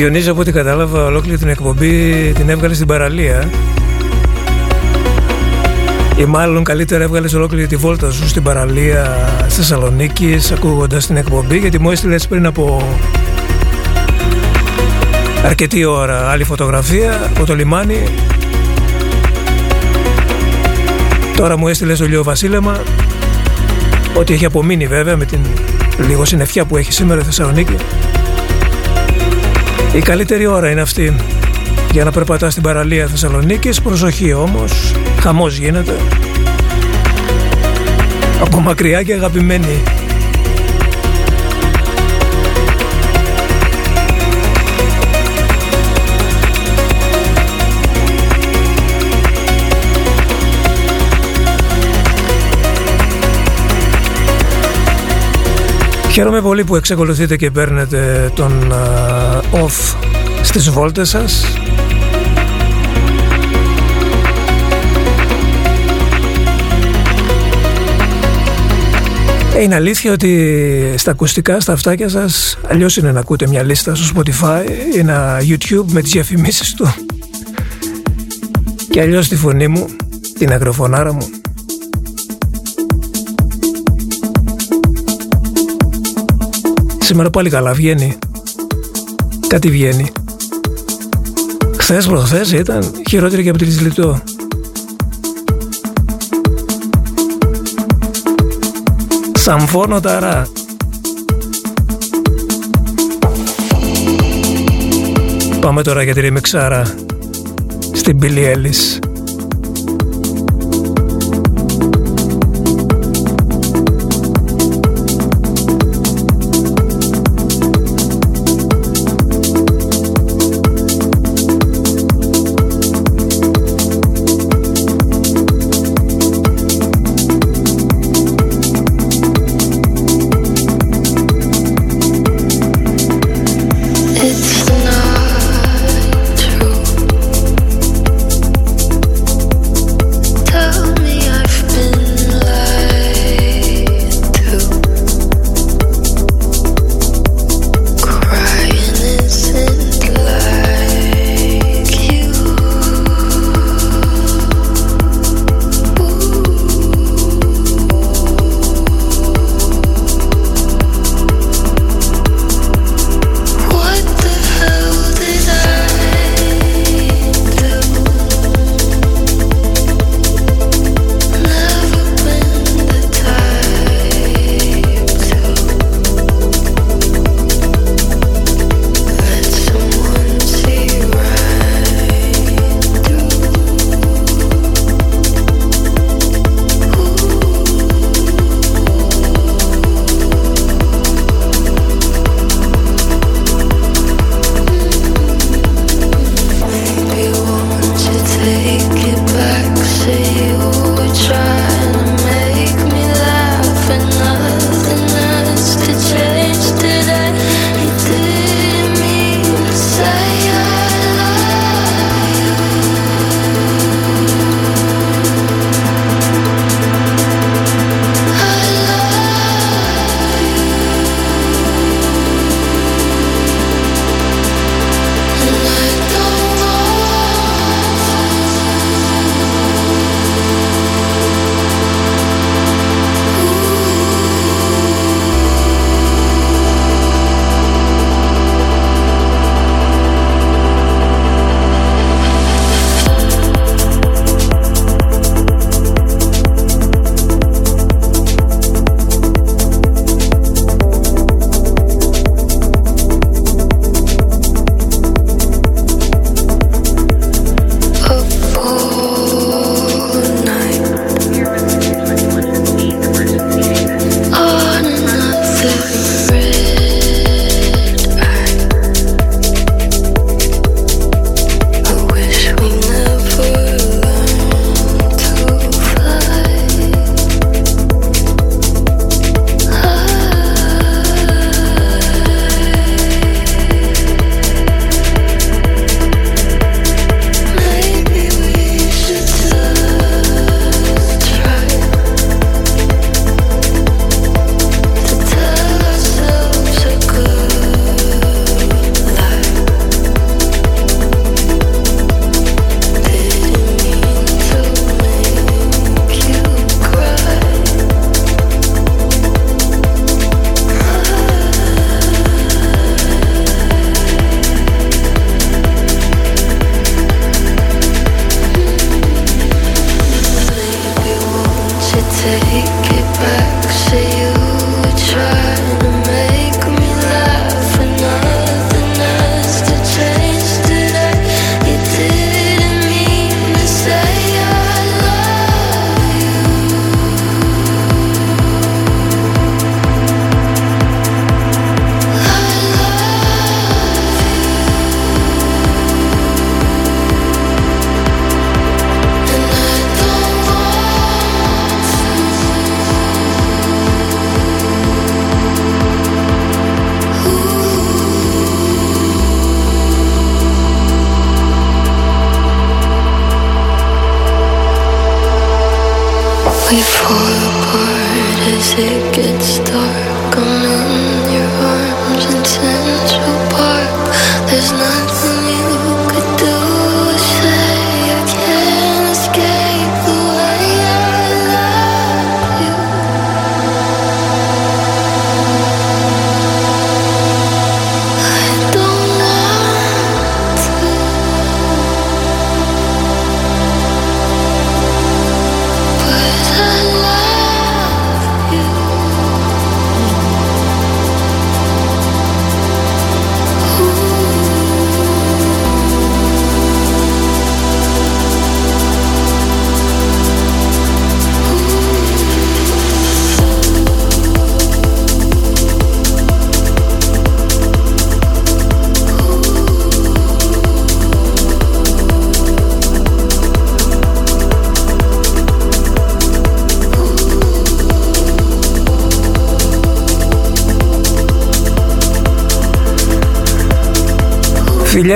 Διονύση από ό,τι κατάλαβα ολόκληρη την εκπομπή την έβγαλε στην παραλία. Ή μάλλον καλύτερα έβγαλες ολόκληρη τη βόλτα σου στην παραλία στη Θεσσαλονίκη ακούγοντας την εκπομπή γιατί μου έστειλες πριν από αρκετή ώρα άλλη φωτογραφία από το λιμάνι. Τώρα μου έστειλες στο λίγο βασίλεμα ότι έχει απομείνει βέβαια με την λίγο συννεφιά που έχει σήμερα η Θεσσαλονίκη η καλύτερη ώρα είναι αυτή. Για να περπατάς στην παραλία Θεσσαλονίκης προσοχή όμως χαμός γίνεται. Από μακριά και αγαπημένη Χαίρομαι πολύ που εξακολουθείτε και παίρνετε τον uh, off στις βόλτες σας. Ε, είναι αλήθεια ότι στα ακουστικά, στα αυτάκια σας αλλιώς είναι να ακούτε μια λίστα στο Spotify ή ένα YouTube με τις διαφημίσεις του. Και αλλιώς τη φωνή μου, την αγροφωνάρα μου Σήμερα πάλι καλά βγαίνει Κάτι βγαίνει Χθες προχθές ήταν χειρότερη και από τη Λιτό Σαμφώνω ταρά. Πάμε τώρα για τη ρημιξάρα στην Billie Ellis.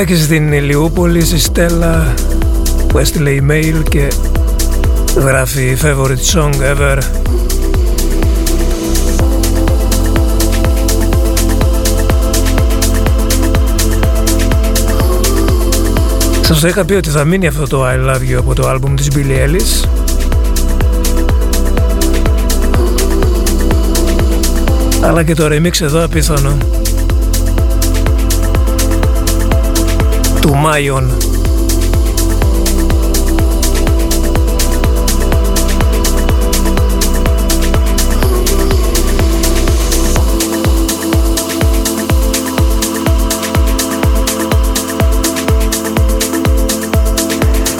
Φιλιά και στην Ηλιούπολη, στη Στέλλα που έστειλε email και γράφει favorite song ever. Σας το είχα πει ότι θα μείνει αυτό το I Love You από το άλμπουμ της Billie Ellis. Αλλά και το remix εδώ απίθανο. Του Μάιον.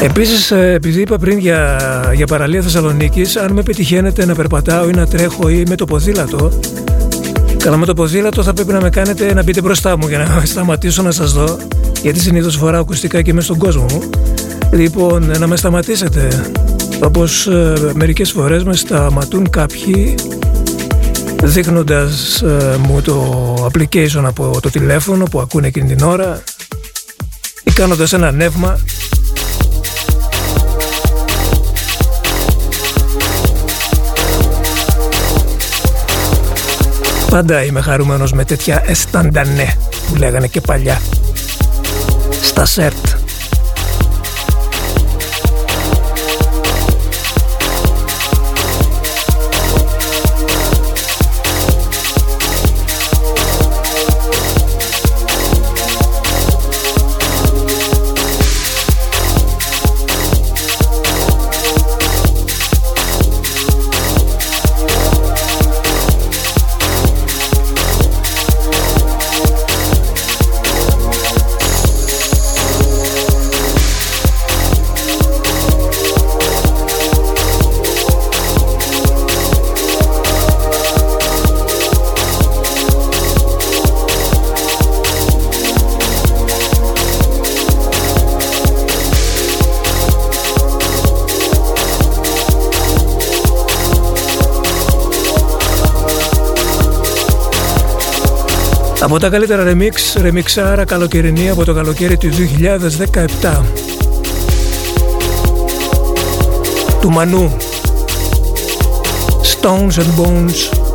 Επίσης, ε, επειδή είπα πριν για, για παραλία Θεσσαλονίκης, αν με πετυχαίνετε να περπατάω ή να τρέχω ή με το ποδήλατο, καλά με το ποδήλατο θα πρέπει να με κάνετε να μπείτε μπροστά μου για να σταματήσω να σας δω γιατί συνήθως φοράω ακουστικά και μέσα στον κόσμο μου. Λοιπόν, να με σταματήσετε. Όπως ε, μερικές φορές με σταματούν κάποιοι δείχνοντας ε, μου το application από το τηλέφωνο που ακούνε εκείνη την ώρα ή κάνοντας ένα νεύμα Πάντα είμαι χαρούμενος με τέτοια εσταντανέ που λέγανε και παλιά στα σερτ. Από τα καλύτερα remix, remixάρα καλοκαιρινή από το καλοκαίρι του 2017. Του Μανού. Stones and Bones.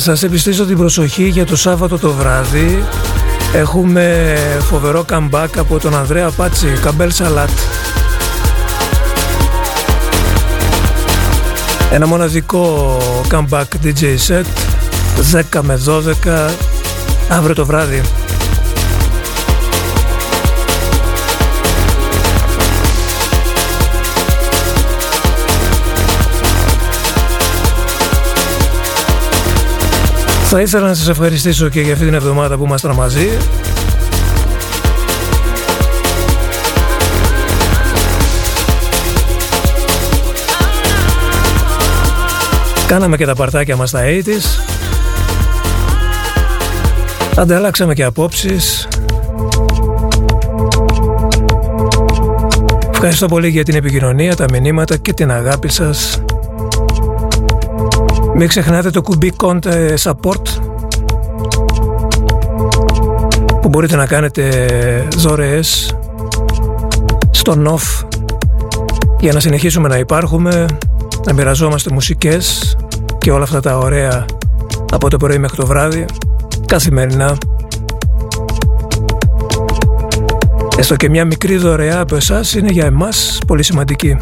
Σας επιστήσω την προσοχή για το Σάββατο το βράδυ Έχουμε φοβερό comeback από τον Ανδρέα Πάτσι, Καμπέλ Σαλάτ. Ένα μοναδικό comeback DJ set, 10 με 12, αύριο το βράδυ. Θα ήθελα να σας ευχαριστήσω και για αυτή την εβδομάδα που ήμασταν μαζί. Κάναμε και τα παρτάκια μας στα 80's. Ανταλλάξαμε και απόψεις. Ευχαριστώ πολύ για την επικοινωνία, τα μηνύματα και την αγάπη σας. Μην ξεχνάτε το κουμπί Conte Support που μπορείτε να κάνετε δωρεές στο off για να συνεχίσουμε να υπάρχουμε, να μοιραζόμαστε μουσικές και όλα αυτά τα ωραία από το πρωί μέχρι το βράδυ, καθημερινά. Έστω και μια μικρή δωρεά από εσάς είναι για εμάς πολύ σημαντική.